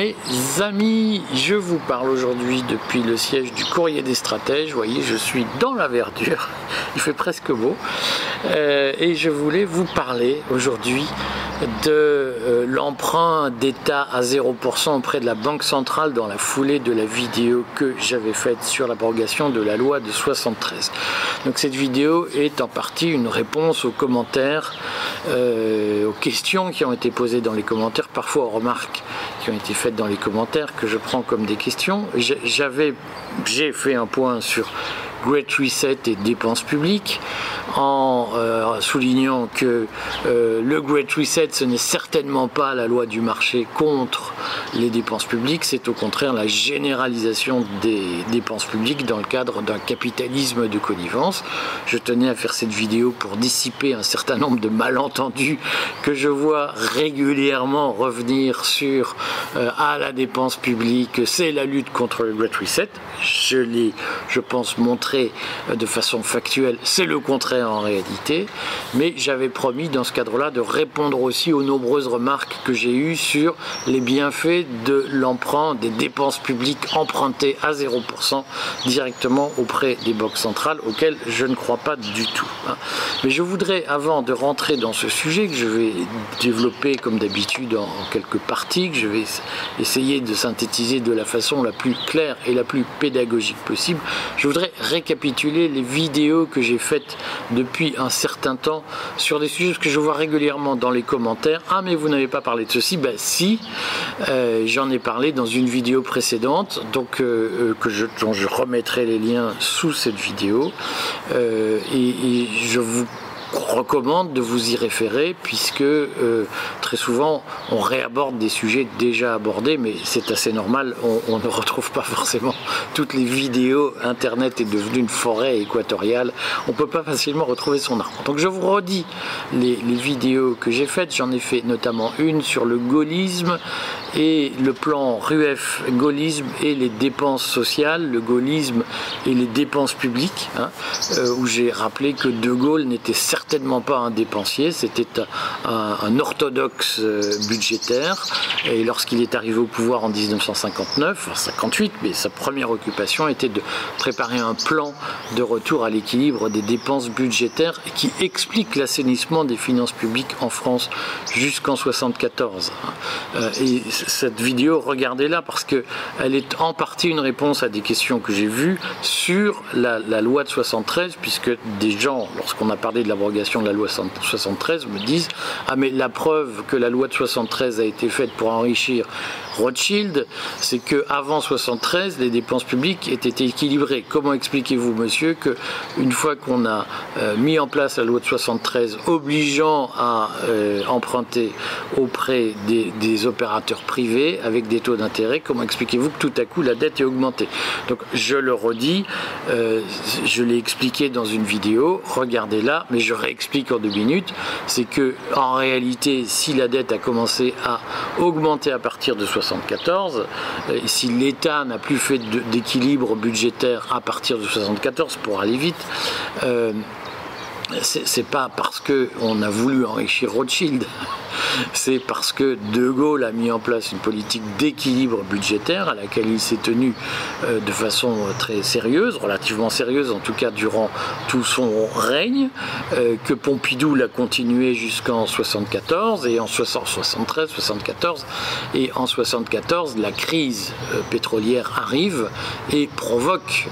Mes amis, je vous parle aujourd'hui depuis le siège du courrier des stratèges. Vous voyez, je suis dans la verdure, il fait presque beau. Euh, et je voulais vous parler aujourd'hui de euh, l'emprunt d'État à 0% auprès de la Banque centrale dans la foulée de la vidéo que j'avais faite sur l'abrogation de la loi de 73. Donc cette vidéo est en partie une réponse aux commentaires, euh, aux questions qui ont été posées dans les commentaires, parfois aux remarques qui ont été faites dans les commentaires que je prends comme des questions. J'avais, j'ai fait un point sur Great Reset et dépenses publiques en euh, soulignant que euh, le Great Reset, ce n'est certainement pas la loi du marché contre les dépenses publiques, c'est au contraire la généralisation des dépenses publiques dans le cadre d'un capitalisme de connivence. Je tenais à faire cette vidéo pour dissiper un certain nombre de malentendus que je vois régulièrement revenir sur euh, à la dépense publique, c'est la lutte contre le Great Reset. Je l'ai, je pense, montré de façon factuelle, c'est le contraire en réalité, mais j'avais promis dans ce cadre-là de répondre aussi aux nombreuses remarques que j'ai eues sur les bienfaits de l'emprunt des dépenses publiques empruntées à 0% directement auprès des banques centrales, auxquelles je ne crois pas du tout. Hein. Mais je voudrais, avant de rentrer dans ce sujet, que je vais développer comme d'habitude en quelques parties, que je vais essayer de synthétiser de la façon la plus claire et la plus pédagogique possible, je voudrais récapituler les vidéos que j'ai faites depuis un certain temps sur des sujets que je vois régulièrement dans les commentaires. Ah mais vous n'avez pas parlé de ceci Ben si, euh, j'en ai parlé dans une vidéo précédente, donc euh, euh, que je, dont je remettrai les liens sous cette vidéo. et, et je vous recommande de vous y référer puisque euh, très souvent on réaborde des sujets déjà abordés mais c'est assez normal, on, ne retrouve pas forcément toutes les vidéos, internet est devenu une forêt équatoriale, on peut pas facilement retrouver son arbre. Donc je vous redis les vidéos que j'ai faites, j'en ai fait notamment une sur le gaullisme et le plan RUF gaullisme et les dépenses sociales, le gaullisme et les dépenses publiques, hein, euh, où j'ai rappelé que De Gaulle n'était certainement pas un dépensier, c'était un, orthodoxe euh, budgétaire. Et lorsqu'il est arrivé au pouvoir en 1959, en 58, mais sa première occupation était de préparer un plan de retour à l'équilibre des dépenses budgétaires qui explique l'assainissement des finances publiques en France jusqu'en 74. Euh, et cette vidéo, regardez-la parce qu'elle est en partie une réponse à des questions que j'ai vues sur la, loi de 73, puisque des gens, lorsqu'on a parlé de l'abrogation de la loi 73, me disent Ah, mais la preuve que la loi de 73 a été faite pour enrichir Rothschild, c'est que avant 73, les dépenses publiques étaient équilibrées. Comment expliquez-vous, monsieur, que une fois qu'on a euh, mis en place la loi de 73 obligeant à euh, emprunter auprès des, opérateurs privés avec des taux d'intérêt, comment expliquez-vous que tout à coup la dette est augmentée Donc je le redis, euh, je l'ai expliqué dans une vidéo, regardez-la, mais je réexplique en deux minutes, c'est que en réalité, si la dette a commencé à augmenter à partir de 73, et si l'État n'a plus fait d'équilibre budgétaire à partir de 74 pour aller vite, euh, c'est pas parce qu'on a voulu enrichir Rothschild. C'est parce que De Gaulle a mis en place une politique d'équilibre budgétaire à laquelle il s'est tenu euh, de façon très sérieuse, relativement sérieuse en tout cas durant tout son règne, euh, que Pompidou l'a continué jusqu'en 74 et en 73, 74 et en 74 la crise euh, pétrolière arrive et provoque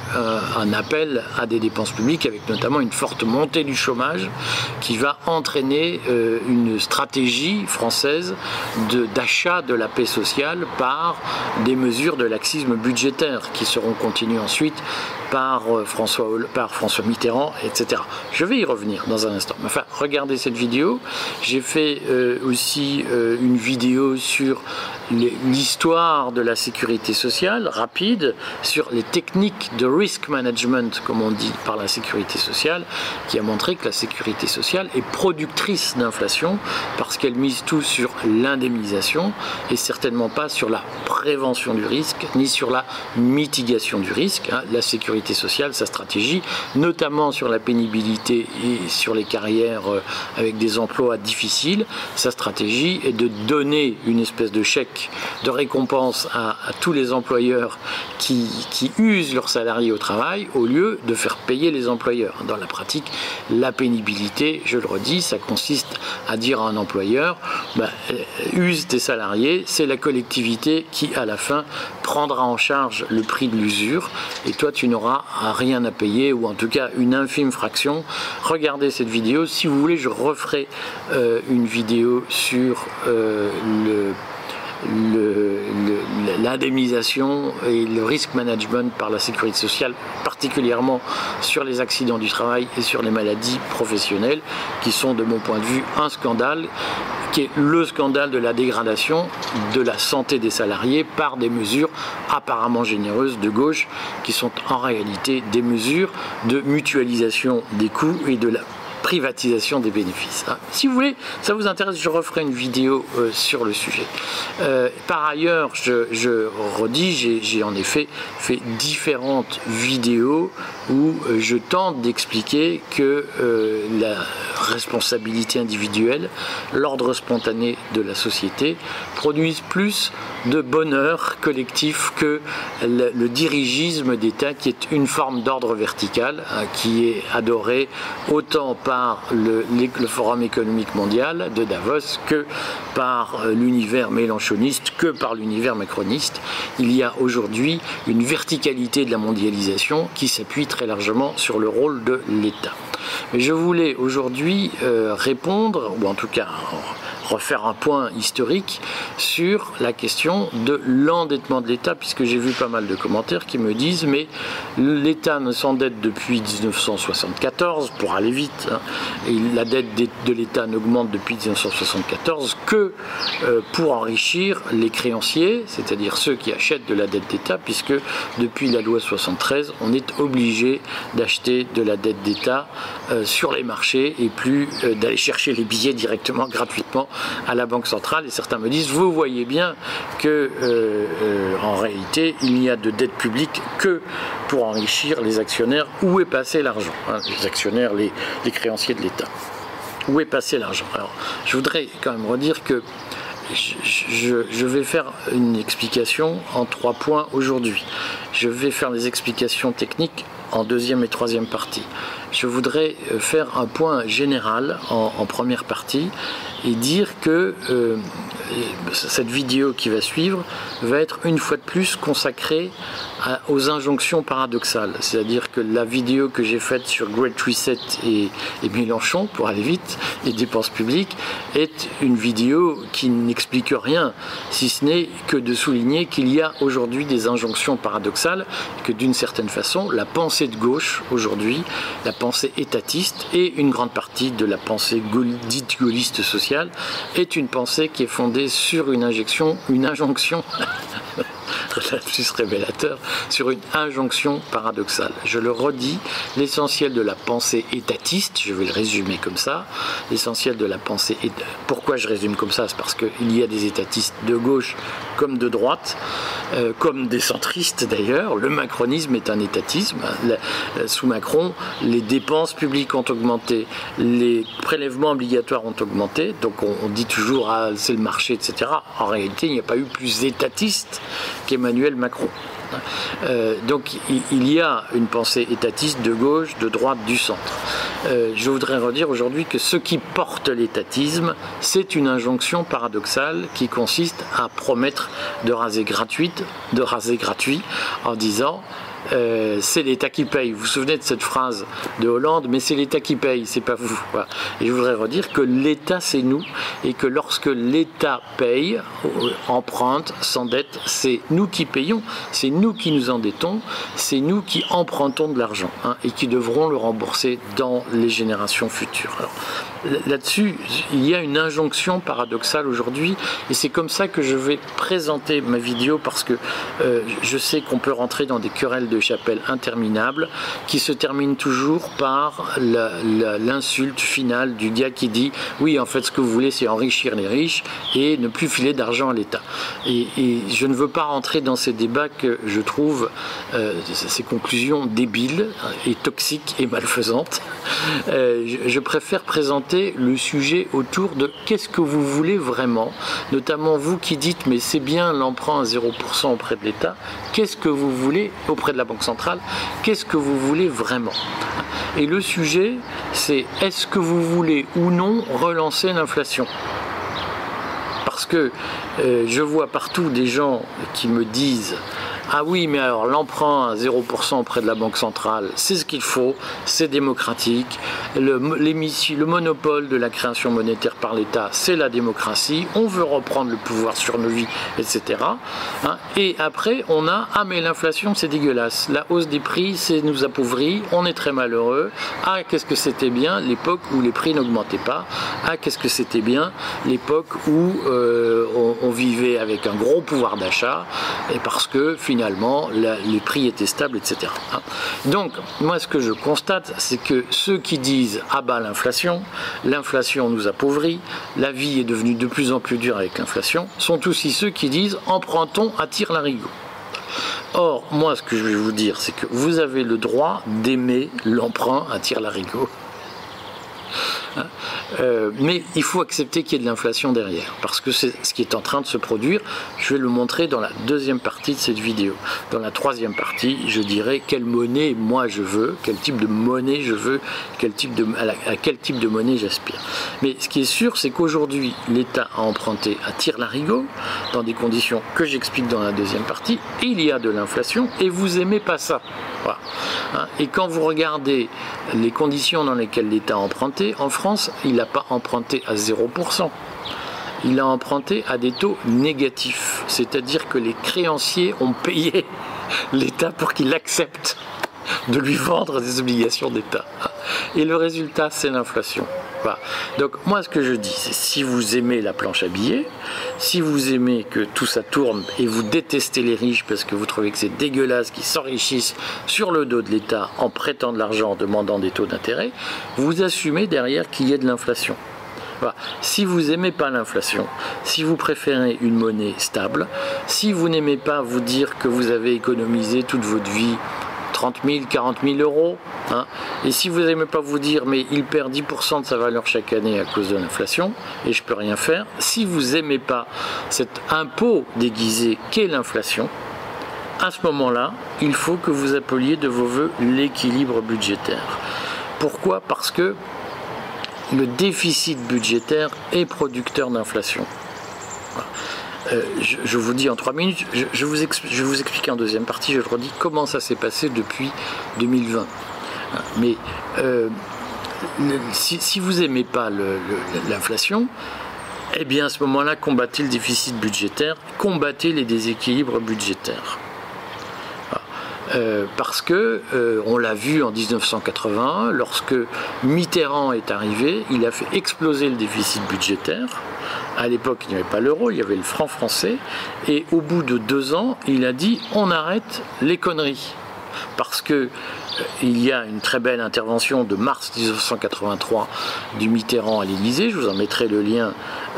un appel à des dépenses publiques avec notamment une forte montée du chômage qui va entraîner une stratégie française d'achat de, la paix sociale par des mesures de laxisme budgétaire qui seront continuées ensuite par euh, François, par François Mitterrand, etc. Je vais y revenir dans un instant. Enfin, regardez cette vidéo. J'ai fait euh, aussi euh, une vidéo sur l'histoire de la sécurité sociale, rapide, sur les techniques de risk management, comme on dit par la sécurité sociale, qui a montré que la sécurité sociale est productrice d'inflation parce qu'elle mise tout sur l'indemnisation et certainement pas sur la prévention du risque ni sur la mitigation du risque. Hein. La sécurité sociale, sa stratégie, notamment sur la pénibilité et sur les carrières euh, avec des emplois difficiles, sa stratégie est de donner une espèce de chèque de récompense à, tous les employeurs qui, qui, usent leurs salariés au travail au lieu de faire payer les employeurs. Dans la pratique, la pénibilité, je le redis, ça consiste à dire à un employeur, bah, euh, use tes salariés, c'est la collectivité qui, à la fin, prendra en charge le prix de l'usure et toi, tu n'auras rien à payer ou en tout cas une infime fraction. Regardez cette vidéo. Si vous voulez, je referai euh, une vidéo sur euh, le l'indemnisation et le risk management par la sécurité sociale, particulièrement sur les accidents du travail et sur les maladies professionnelles, qui sont de mon point de vue un scandale, qui est le scandale de la dégradation de la santé des salariés par des mesures apparemment généreuses de gauche, qui sont en réalité des mesures de mutualisation des coûts et de la privatisation des bénéfices. Hein. Si vous voulez, ça vous intéresse, je referai une vidéo euh, sur le sujet. Euh, par ailleurs, je, redis, j'ai en effet fait différentes vidéos où euh, je tente d'expliquer que la responsabilité individuelle, l'ordre spontané de la société produisent plus de bonheur collectif que le, dirigisme d'État qui est une forme d'ordre vertical hein, qui est adoré autant par le, Forum économique mondial de Davos que par euh, l'univers mélanchoniste, que par l'univers macroniste. Il y a aujourd'hui une verticalité de la mondialisation qui s'appuie très largement sur le rôle de l'État. Mais je voulais aujourd'hui euh, répondre, ou en tout cas refaire un point historique sur la question de l'endettement de l'État, puisque j'ai vu pas mal de commentaires qui me disent mais l'État ne s'endette depuis 1974, pour aller vite, hein, et la dette de l'État n'augmente depuis 1974 que euh, pour enrichir les créanciers, c'est-à-dire ceux qui achètent de la dette d'État, puisque depuis la loi 73, on est obligé d'acheter de la dette d'État euh, sur les marchés et plus euh, d'aller chercher les billets directement gratuitement à la Banque centrale et certains me disent vous voyez bien que euh, euh, en réalité il n'y a de dette publique que pour enrichir les actionnaires. Où est passé l'argent hein, Les actionnaires, les, créanciers de l'État? Où est passé l'argent? Alors je voudrais quand même redire que je, vais faire une explication en trois points aujourd'hui. Je vais faire des explications techniques en deuxième et troisième partie. Je voudrais euh, faire un point général en première partie et dire que euh, cette vidéo qui va suivre va être une fois de plus consacrée aux injonctions paradoxales. C'est-à-dire que la vidéo que j'ai faite sur Great Reset et, et, Mélenchon, pour aller vite, et dépenses publiques, est une vidéo qui n'explique rien, si ce n'est que de souligner qu'il y a aujourd'hui des injonctions paradoxales, que d'une certaine façon, la pensée de gauche aujourd'hui, la pensée étatiste et une grande partie de la pensée dite gaulliste sociale, est une pensée qui est fondée sur une injection, une injonction plus révélateur, sur une injonction paradoxale. Je le redis, l'essentiel de la pensée étatiste, je vais le résumer comme ça, l'essentiel de la pensée, pourquoi je résume comme ça C'est parce qu'il y a des étatistes de gauche comme de droite, euh, comme des centristes d'ailleurs. Le macronisme est un étatisme. sous Macron, les dépenses publiques ont augmenté, les prélèvements obligatoires ont augmenté, donc on, dit toujours ah, c'est le marché, etc. En réalité, il n'y a pas eu plus étatiste qu'Emmanuel Macron. Euh, donc il y a une pensée étatiste de gauche, de droite, du centre. Euh, je voudrais redire aujourd'hui que ce qui porte l'étatisme, c'est une injonction paradoxale qui consiste à promettre de raser gratuite, de raser gratuit, en disant euh, c'est l'État qui paye. Vous vous souvenez de cette phrase de Hollande, mais c'est l'État qui paye, c'est pas vous. Et je voudrais redire que l'État c'est nous et que lorsque l'État paye, euh, emprunte, s'endette, c'est nous qui payons, c'est nous qui nous endettons, c'est nous qui empruntons de l'argent hein, et qui devrons le rembourser dans les générations futures. Là-dessus, il y a une injonction paradoxale aujourd'hui et c'est comme ça que je vais présenter ma vidéo parce que euh, je sais qu'on peut rentrer dans des querelles de chapelle interminable qui se termine toujours par l'insulte finale du gars qui dit oui en fait ce que vous voulez c'est enrichir les riches et ne plus filer d'argent à l'État. Et, je ne veux pas rentrer dans ces débats que je trouve euh, ces conclusions débiles et toxiques et malfaisantes. Euh, je, préfère présenter le sujet autour de qu'est-ce que vous voulez vraiment, notamment vous qui dites mais c'est bien l'emprunt à 0% auprès de l'État, qu'est-ce que vous voulez auprès de la Banque centrale, qu'est-ce que vous voulez vraiment? Et le sujet, c'est est-ce que vous voulez ou non relancer l'inflation? Parce que euh, je vois partout des gens qui me disent ah oui, mais alors l'emprunt à 0% auprès de la Banque centrale, c'est ce qu'il faut, c'est démocratique. Le, le monopole de la création monétaire par l'État, c'est la démocratie. On veut reprendre le pouvoir sur nos vies, etc. Hein. Et après, on a ah mais l'inflation, c'est dégueulasse. La hausse des prix, c'est nous appauvrit. On est très malheureux. Ah qu'est-ce que c'était bien l'époque où les prix n'augmentaient pas. Ah qu'est-ce que c'était bien l'époque où euh, on, vivait avec un gros pouvoir d'achat et parce que finalement finalement les prix étaient stables, etc. Hein. Donc, moi, ce que je constate, c'est que ceux qui disent ah bah l'inflation, l'inflation nous appauvrit, la vie est devenue de plus en plus dure avec l'inflation, sont aussi ceux qui disent empruntons à tire larigot. Or, moi, ce que je vais vous dire, c'est que vous avez le droit d'aimer l'emprunt à tire larigot. Euh, mais il faut accepter qu'il y ait de l'inflation derrière, parce que c'est ce qui est en train de se produire. Je vais le montrer dans la deuxième partie de cette vidéo. Dans la troisième partie, je dirai quelle monnaie moi je veux, quel type de monnaie je veux, quel type de, à, quel type de monnaie j'aspire. Mais ce qui est sûr, c'est qu'aujourd'hui, l'État a emprunté à tire-larigot, dans des conditions que j'explique dans la deuxième partie. Il y a de l'inflation et vous aimez pas ça. Hein, et quand vous regardez les conditions dans lesquelles l'État a emprunté, en France, il n'a pas emprunté à 0%. Il a emprunté à des taux négatifs, c'est-à-dire que les créanciers ont payé l'État pour qu'il accepte de lui vendre des obligations d'État. Et le résultat, c'est l'inflation. Donc moi, ce que je dis, c'est si vous aimez la planche à billets, si vous aimez que tout ça tourne et vous détestez les riches parce que vous trouvez que c'est dégueulasse qu'ils s'enrichissent sur le dos de l'État en prêtant de l'argent, en demandant des taux d'intérêt, vous assumez derrière qu'il y ait de l'inflation. Si vous n'aimez pas l'inflation, si vous préférez une monnaie stable, si vous n'aimez pas vous dire que vous avez économisé toute votre vie 30 000, 40 000 euros. Hein. Et si vous n'aimez pas vous dire, mais il perd 10% de sa valeur chaque année à cause de l'inflation, et je peux rien faire, si vous n'aimez pas cet impôt déguisé qu'est l'inflation, à ce moment-là, il faut que vous appeliez de vos voeux l'équilibre budgétaire. Pourquoi? Parce que le déficit budgétaire est producteur d'inflation. Euh, je, vous dis en trois minutes, je, vous vais vous en deuxième partie, je le redis, comment ça s'est passé depuis 2020. Mais euh, si, vous n'aimez pas l'inflation, eh bien à ce moment-là, combattez le déficit budgétaire, combattez les déséquilibres budgétaires. Euh, parce que on l'a vu en 1981, lorsque Mitterrand est arrivé, il a fait exploser le déficit budgétaire. À l'époque, il n'y avait pas l'euro, il y avait le franc français. Et au bout de deux ans, il a dit on arrête les conneries. Parce que euh, il y a une très belle intervention de mars 1983 du Mitterrand à l'Élysée, je vous en mettrai le lien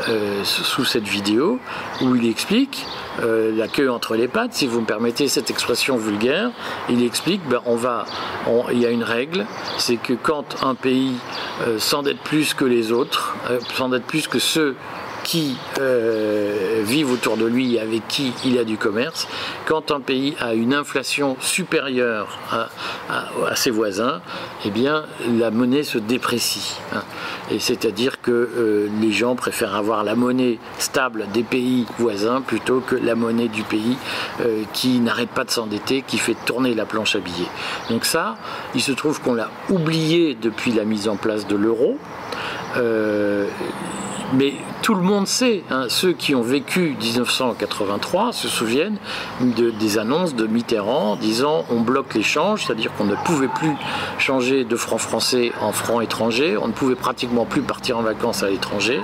euh, sous cette vidéo, où il explique euh, la queue entre les pattes, si vous me permettez cette expression vulgaire, il explique ben, on va, il y a une règle, c'est que quand un pays s'endette plus que les autres, s'endette plus que ceux qui euh, vivent autour de lui avec qui il a du commerce, quand un pays a une inflation supérieure à, ses voisins, eh bien la monnaie se déprécie. Hein. Et c'est-à-dire que euh, les gens préfèrent avoir la monnaie stable des pays voisins plutôt que la monnaie du pays euh, qui n'arrête pas de s'endetter, qui fait tourner la planche à billets. Donc ça, il se trouve qu'on l'a oublié depuis la mise en place de l'euro. mais tout le monde sait, hein, ceux qui ont vécu 1983 se souviennent de, des annonces de Mitterrand disant on bloque l'échange, c'est-à-dire qu'on ne pouvait plus changer de francs français en francs étrangers, on ne pouvait pratiquement plus partir en vacances à l'étranger,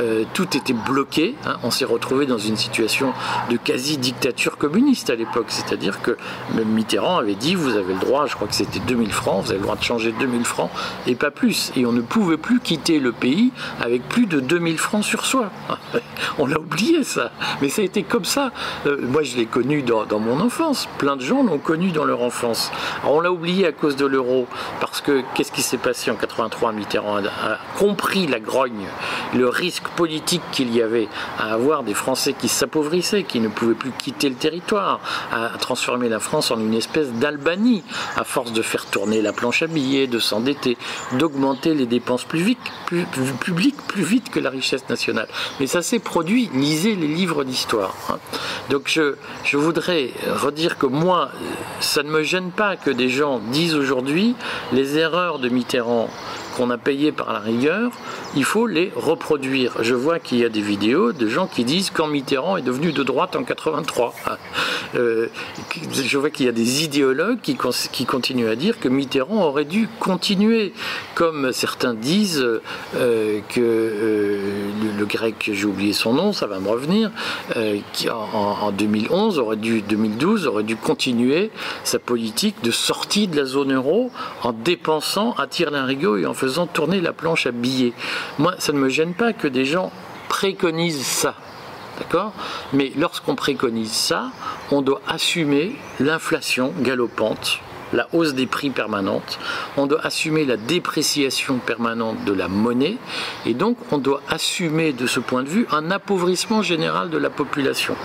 euh, tout était bloqué, hein. on s'est retrouvé dans une situation de quasi-dictature communiste à l'époque, c'est-à-dire que Mitterrand avait dit vous avez le droit, je crois que c'était 2000 francs, vous avez le droit de changer 2000 francs et pas plus, et on ne pouvait plus quitter le pays avec plus de 2000 francs soi. On l'a oublié ça, mais ça a été comme ça. Euh, moi je l'ai connu dans, mon enfance, plein de gens l'ont connu dans leur enfance. on l'a oublié à cause de l'euro, parce que qu'est-ce qui s'est passé en 83 Mitterrand a, compris la grogne, le risque politique qu'il y avait à avoir des Français qui s'appauvissaient, qui ne pouvaient plus quitter le territoire, à transformer la France en une espèce d'Albanie, à force de faire tourner la planche à billets, de s'endetter, d'augmenter les dépenses publiques plus vite que la richesse nationale. Mais ça s'est produit, lisez les livres d'histoire. Hein. Donc je, je voudrais redire que moi, ça ne me gêne pas que des gens disent aujourd'hui les erreurs de Mitterrand qu'on a payées par la rigueur, il faut les reproduire. Je vois qu'il y a des vidéos de gens qui disent quand Mitterrand est devenu de droite en 83. Euh, je vois qu'il y a des idéologues qui, continuent à dire que Mitterrand aurait dû continuer, comme certains disent euh, que euh, le, grec, j'ai oublié son nom, ça va me revenir, qui en, 2011 aurait dû, 2012 aurait dû continuer sa politique de sortie de la zone euro en dépensant à tir rigot et en faisant tourner la planche à billets. Moi, ça ne me gêne pas que des gens préconisent ça. D'accord? Mais lorsqu'on préconise ça, on doit assumer l'inflation galopante, la hausse des prix permanente, on doit assumer la dépréciation permanente de la monnaie, et donc on doit assumer de ce point de vue un appauvrissement général de la population.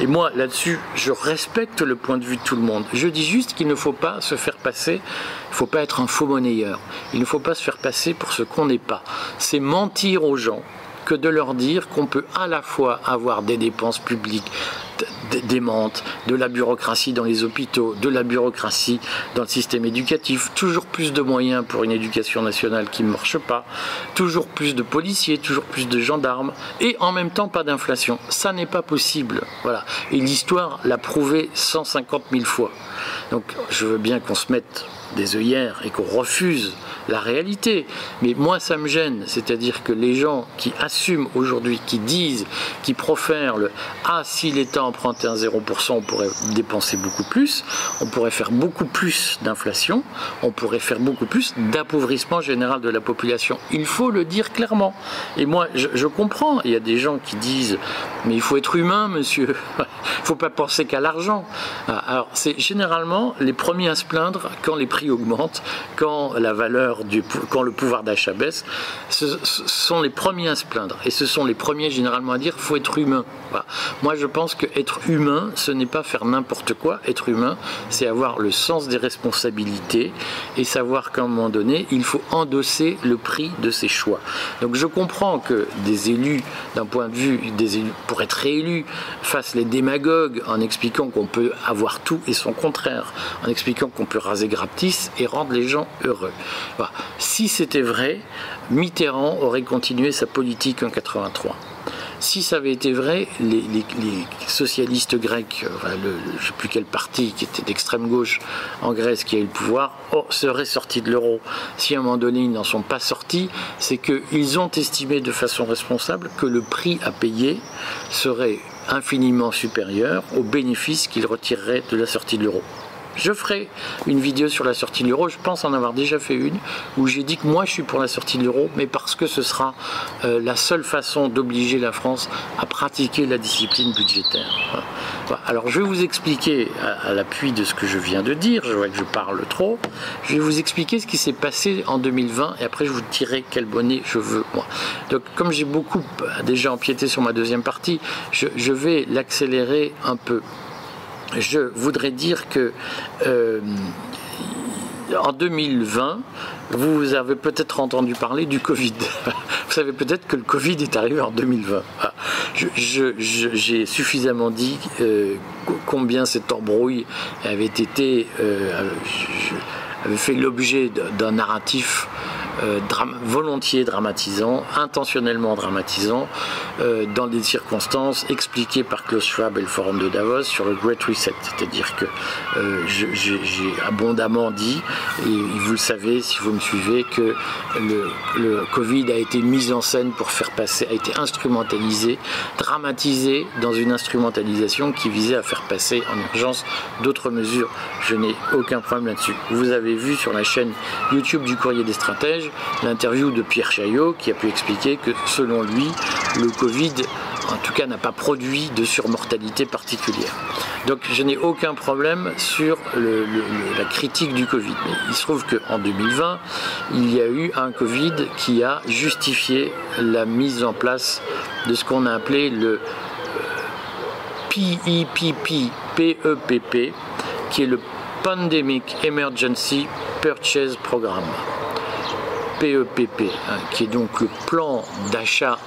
Et moi, là-dessus, je respecte le point de vue de tout le monde. Je dis juste qu'il ne faut pas se faire passer, il ne faut pas être un faux monnayeur, il ne faut pas se faire passer pour ce qu'on n'est pas. C'est mentir aux gens que de leur dire qu'on peut à la fois avoir des dépenses publiques démente, de la bureaucratie dans les hôpitaux, de la bureaucratie dans le système éducatif, toujours plus de moyens pour une éducation nationale qui ne marche pas, toujours plus de policiers, toujours plus de gendarmes, et en même temps pas d'inflation. Ça n'est pas possible. Voilà. Et l'histoire l'a prouvé 150 000 fois. Donc je veux bien qu'on se mette des œillères et qu'on refuse la réalité. Mais moi, ça me gêne. C'est-à-dire que les gens qui assument aujourd'hui, qui disent, qui profèrent le Ah, si l'État empruntait un 0%, on pourrait dépenser beaucoup plus, on pourrait faire beaucoup plus d'inflation, on pourrait faire beaucoup plus d'appauvrissement général de la population. Il faut le dire clairement. Et moi, je, comprends. Il y a des gens qui disent Mais il faut être humain, monsieur. il ne faut pas penser qu'à l'argent. Alors, c'est généralement les premiers à se plaindre quand les prix augmentent, quand la valeur quand le pouvoir d'achat baisse, ce, sont les premiers à se plaindre. Et ce sont les premiers généralement à dire faut être humain. Moi, je pense que être humain, ce n'est pas faire n'importe quoi. Être humain, c'est avoir le sens des responsabilités et savoir qu'à un moment donné, il faut endosser le prix de ses choix. Donc je comprends que des élus, d'un point de vue des élus, pour être réélus, fassent les démagogues en expliquant qu'on peut avoir tout et son contraire, en expliquant qu'on peut raser et rendre les gens heureux. Si c'était vrai, Mitterrand aurait continué sa politique en 83. Si ça avait été vrai, les, socialistes grecs, je ne sais plus quel parti qui était d'extrême gauche en Grèce qui a eu le pouvoir, oh, seraient sortis de l'euro. Si à un moment donné ils n'en sont pas sortis, c'est qu'ils ont estimé de façon responsable que le prix à payer serait infiniment supérieur aux bénéfices qu'ils retireraient de la sortie de l'euro. Je ferai une vidéo sur la sortie de l'euro. Je pense en avoir déjà fait une où j'ai dit que moi je suis pour la sortie de l'euro, mais parce que ce sera euh, la seule façon d'obliger la France à pratiquer la discipline budgétaire. Alors je vais vous expliquer à, l'appui de ce que je viens de dire. Je vois que je parle trop. Je vais vous expliquer ce qui s'est passé en 2020 et après je vous dirai quel bonnet je veux. Donc comme j'ai beaucoup euh, déjà empiété sur ma deuxième partie, je vais l'accélérer un peu je voudrais dire que euh, en 2020, vous avez peut-être entendu parler du Covid. Vous savez peut-être que le Covid est arrivé en 2020. Ah, j'ai suffisamment dit euh, combien cette embrouille avait été, euh, avait fait l'objet d'un narratif euh, volontiers dramatisant, intentionnellement dramatisant, euh, dans des circonstances expliquées par Klaus Schwab et le Forum de Davos sur le Great Reset. C'est-à-dire que j'ai abondamment dit, et vous le savez si vous me suivez, que le, le Covid a été mis en scène pour faire passer, a été instrumentalisé, dramatisé dans une instrumentalisation qui visait à faire passer en urgence d'autres mesures. Je n'ai aucun problème là-dessus. Vous avez vu sur la chaîne YouTube du Courrier des Stratèges l'interview de Pierre Chaillot qui a pu expliquer que selon lui, le Covid en tout cas n'a pas produit de surmortalité particulière. Donc je n'ai aucun problème sur la critique du Covid. Il se trouve qu'en 2020, il y a eu un Covid qui a justifié la mise en place de ce qu'on a appelé le PEPP, PEPP, qui est le Pandemic Emergency Purchase Program. PEPP, hein, qui est donc le plan d'achat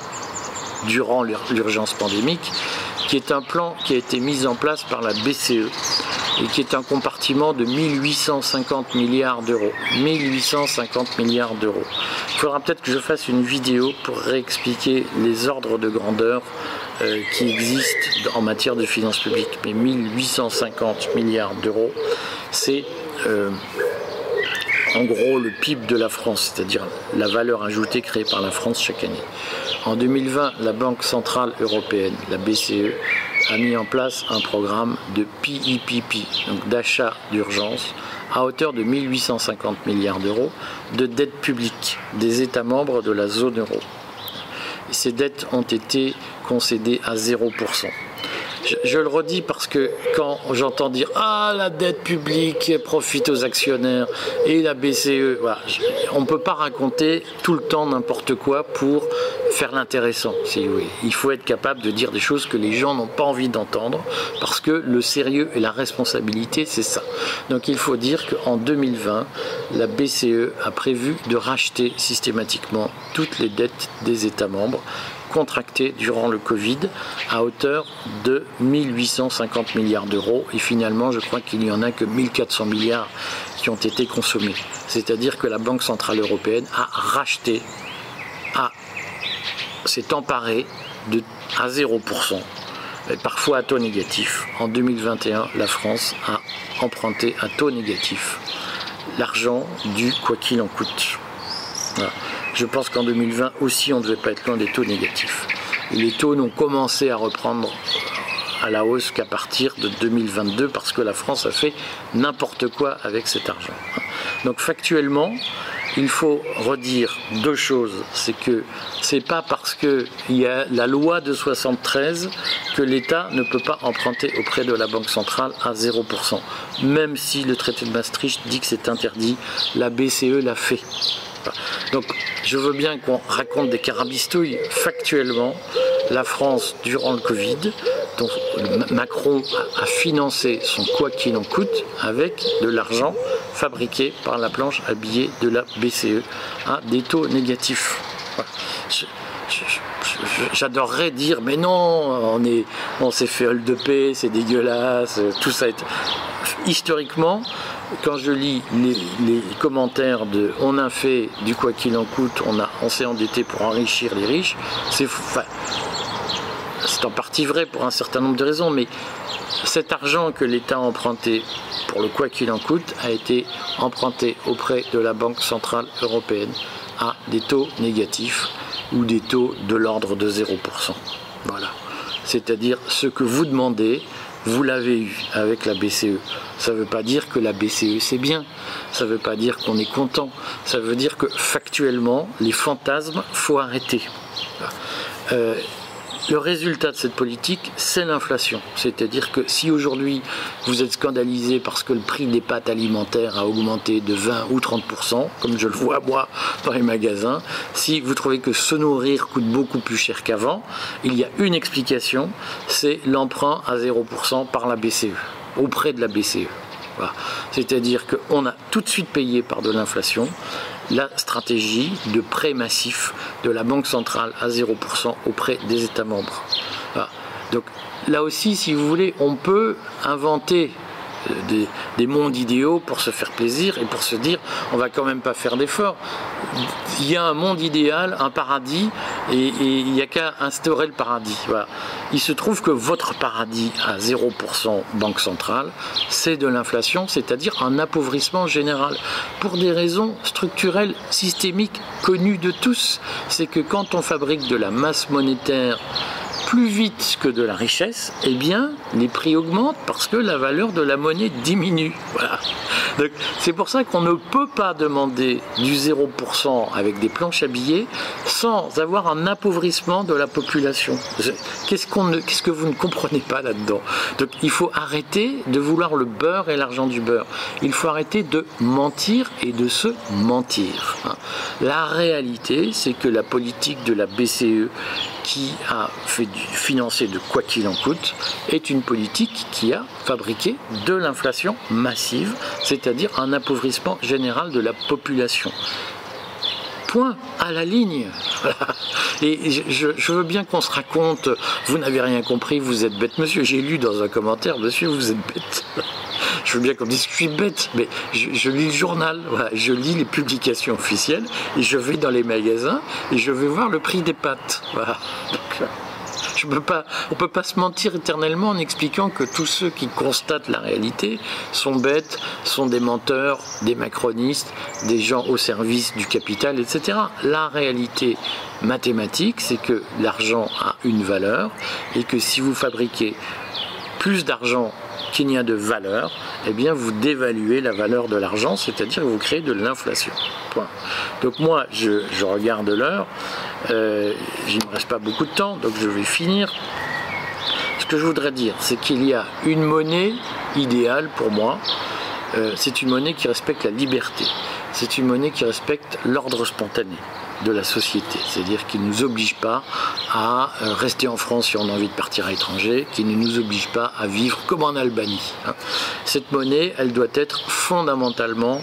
durant l'urgence pandémique, qui est un plan qui a été mis en place par la BCE et qui est un compartiment de 1850 milliards d'euros. 1850 milliards d'euros. Il faudra peut-être que je fasse une vidéo pour réexpliquer les ordres de grandeur euh, qui existent en matière de finances publiques. Mais 1850 milliards d'euros, c'est euh, en gros le PIB de la France, c'est-à-dire la valeur ajoutée créée par la France chaque année. En 2020, la Banque Centrale Européenne, la BCE, a mis en place un programme de PIPP, donc d'achat d'urgence, à hauteur de 1850 milliards d'euros de dettes publiques des États membres de la zone euro. Ces dettes ont été concédées à 0% je, le redis parce que quand j'entends dire Ah, la dette publique profite aux actionnaires et la BCE, on ne peut pas raconter tout le temps n'importe quoi pour faire l'intéressant. Il faut être capable de dire des choses que les gens n'ont pas envie d'entendre parce que le sérieux et la responsabilité, c'est ça. Donc il faut dire qu'en 2020, la BCE a prévu de racheter systématiquement toutes les dettes des États membres contracté durant le Covid à hauteur de 1850 milliards d'euros. Et finalement, je crois qu'il n'y en a que 1400 milliards qui ont été consommés. C'est-à-dire que la Banque Centrale Européenne a racheté, a, s'est emparée de, à 0%, et parfois à taux négatif. En 2021, la France a emprunté à taux négatif l'argent du quoi qu'il en coûte. Je pense qu'en 2020 aussi, on ne devait pas être loin des taux négatifs. les taux n'ont commencé à reprendre à la hausse qu'à partir de 2022 parce que la France a fait n'importe quoi avec cet argent. Donc factuellement, il faut redire deux choses. C'est que c'est pas parce qu'il y a la loi de 73 que l'État ne peut pas emprunter auprès de la Banque centrale à 0%. Même si le traité de Maastricht dit que c'est interdit, la BCE l'a fait. Donc je veux bien qu'on raconte des carabistouilles. Factuellement, la France, durant le Covid, donc Macron a financé son quoi qu'il en coûte avec de l'argent fabriqué par la planche à billets de la BCE à des taux négatifs. J'adorerais dire, mais non, on est, on s'est fait hol de paix, c'est dégueulasse, tout ça. Est... Historiquement, quand je lis les, commentaires de on a fait du quoi qu'il en coûte, on, s'est endetté pour enrichir les riches, c'est c'est en partie vrai pour un certain nombre de raisons, mais cet argent que l'État a emprunté pour le quoi qu'il en coûte a été emprunté auprès de la Banque Centrale Européenne à des taux négatifs ou des taux de l'ordre de 0%. Voilà. C'est-à-dire ce que vous demandez, vous l'avez eu avec la BCE. Ça ne veut pas dire que la BCE c'est bien. Ça ne veut pas dire qu'on est content. Ça veut dire que factuellement, les fantasmes, faut arrêter. Euh, le résultat de cette politique, c'est l'inflation. C'est-à-dire que si aujourd'hui vous êtes scandalisé parce que le prix des pâtes alimentaires a augmenté de 20 ou 30%, comme je le vois moi dans les magasins, si vous trouvez que se nourrir coûte beaucoup plus cher qu'avant, il y a une explication, c'est l'emprunt à 0% par la BCE, auprès de la BCE. C'est-à-dire qu'on a tout de suite payé par de l'inflation la stratégie de prêt massif de la Banque centrale à 0% auprès des États membres. Donc là aussi, si vous voulez, on peut inventer des, mondes idéaux pour se faire plaisir et pour se dire on va quand même pas faire d'efforts. Il y a un monde idéal, un paradis, et, il n'y a qu'à instaurer le paradis. Il se trouve que votre paradis à 0% banque centrale, c'est de l'inflation, c'est-à-dire un appauvrissement général. Pour des raisons structurelles, systémiques, connues de tous. C'est que quand on fabrique de la masse monétaire plus vite que de la richesse, eh bien, les prix augmentent parce que la valeur de la monnaie diminue. Voilà. c'est pour ça qu'on ne peut pas demander du 0% avec des planches à billets sans avoir un appauvrissement de la population. Qu'est-ce, qu'on qu'est-ce que vous ne comprenez pas là-dedans? Donc, il faut arrêter de vouloir le beurre et l'argent du beurre. Il faut arrêter de mentir et de se mentir. La réalité, c'est que la politique de la BCE qui a fait financé de quoi qu'il en coûte, est une politique qui a fabriqué de l'inflation massive, c'est-à-dire un appauvrissement général de la population. Point à la ligne. Et je, veux bien qu'on se raconte, vous n'avez rien compris, vous êtes bête, monsieur. J'ai lu dans un commentaire, monsieur, vous êtes bête. Je veux bien qu'on dise que je suis bête, mais je, lis le journal, je lis les publications officielles et je vais dans les magasins et je vais voir le prix des pâtes. Voilà. Pas, on ne peut pas se mentir éternellement en expliquant que tous ceux qui constatent la réalité sont bêtes, sont des menteurs, des macronistes, des gens au service du capital, etc. La réalité mathématique, c'est que l'argent a une valeur et que si vous fabriquez plus d'argent qu'il n'y a de valeur, eh bien vous dévaluez la valeur de l'argent, c'est-à-dire vous créez de l'inflation. Donc moi, je, regarde l'heure, euh, il ne me reste pas beaucoup de temps, donc je vais finir. Ce que je voudrais dire, c'est qu'il y a une monnaie idéale pour moi, euh, c'est une monnaie qui respecte la liberté, c'est une monnaie qui respecte l'ordre spontané de la société. C'est-à-dire qu'il ne nous oblige pas à euh, rester en France si on a envie de partir à l'étranger, qui ne nous oblige pas à vivre comme en Albanie. Hein. Cette monnaie, elle doit être fondamentalement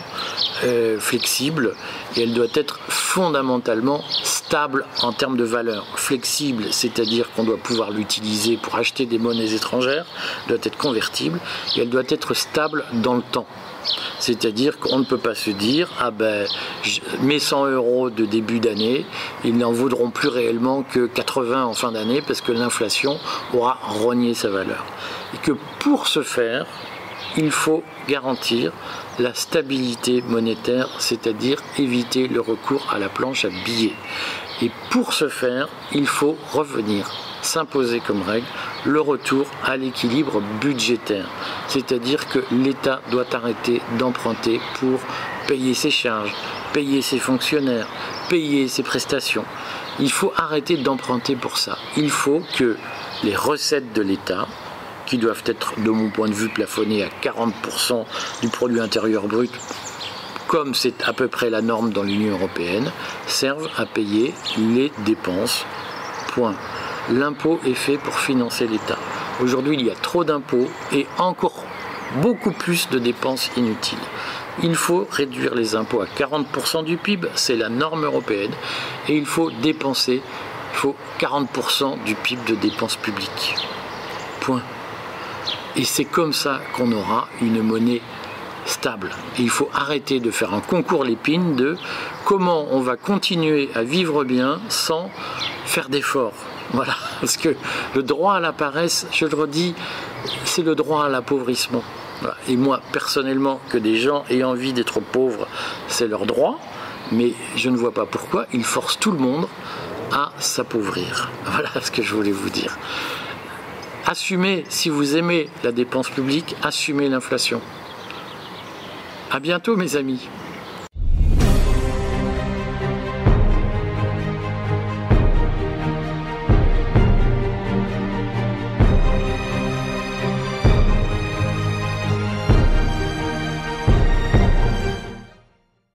euh, flexible et elle doit être fondamentalement stable en termes de valeur. Flexible, c'est-à-dire qu'on doit pouvoir l'utiliser pour acheter des monnaies étrangères, doit être convertible et elle doit être stable dans le temps. C'est-à-dire qu'on ne peut pas se dire, ah ben, mes 100 euros de début d'année, ils n'en vaudront plus réellement que 80 en fin d'année parce que l'inflation aura rogné sa valeur. Et que pour ce faire, il faut garantir la stabilité monétaire, c'est-à-dire éviter le recours à la planche à billets. Et pour ce faire, il faut revenir s'imposer comme règle le retour à l'équilibre budgétaire. C'est-à-dire que l'État doit arrêter d'emprunter pour payer ses charges, payer ses fonctionnaires, payer ses prestations. Il faut arrêter d'emprunter pour ça. Il faut que les recettes de l'État, qui doivent être, de mon point de vue, plafonnées à 40% du produit intérieur brut, comme c'est à peu près la norme dans l'Union européenne, servent à payer les dépenses. Point l'impôt est fait pour financer l'État. Aujourd'hui, il y a trop d'impôts et encore beaucoup plus de dépenses inutiles. Il faut réduire les impôts à 40% du PIB, c'est la norme européenne, et il faut dépenser, il faut 40% du PIB de dépenses publiques. Point. Et c'est comme ça qu'on aura une monnaie stable. Il faut arrêter de faire un concours l'épine de comment on va continuer à vivre bien sans faire d'efforts. Voilà, parce que le droit à la paresse, je le redis, c'est le droit à l'appauvrissement. Et moi, personnellement, que des gens aient envie d'être pauvres, c'est leur droit, mais je ne vois pas pourquoi ils forcent tout le monde à s'appauvrir. Voilà ce que je voulais vous dire. Assumez, si vous aimez la dépense publique, assumez l'inflation. À bientôt, mes amis.